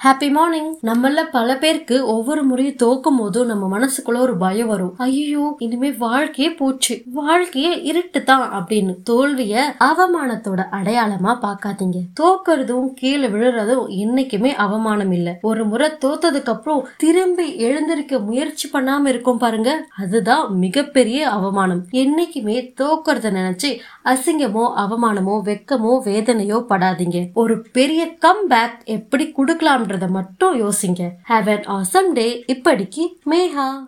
Happy morning நம்மள பல பேருக்கு ஒவ்வொரு முறையும் தோக்கும் போதும் நம்ம மனசுக்குள்ள ஒரு பயம் வரும். ஐயோ இனிமே வாழ்க்கையே போச்சு. வாழ்க்கையே இருட்டு தான் அப்படின்னு தோல்விய அவமானத்தோட அடையாளமா பார்க்காதீங்க. தோக்குறதும் கீழே விழுறதும் என்னைக்குமே அவமானம் இல்ல. ஒரு முறை தோத்ததுக்கு அப்புறம் திரும்பி எழுந்திருக்க முயற்சி பண்ணாம இருக்கும் பாருங்க. அதுதான் மிகப்பெரிய அவமானம். என்னைக்குமே தோக்குறத நினைச்சு அசிங்கமோ அவமானமோ வெக்கமோ வேதனையோ படாதீங்க. ஒரு பெரிய கம் பேக் எப்படி கொடுக்கலாம்ன்றத மட்டும் யோசிங்க. ஹேவ் அன் ஆசம் டே இப்படிக்கு மேஹா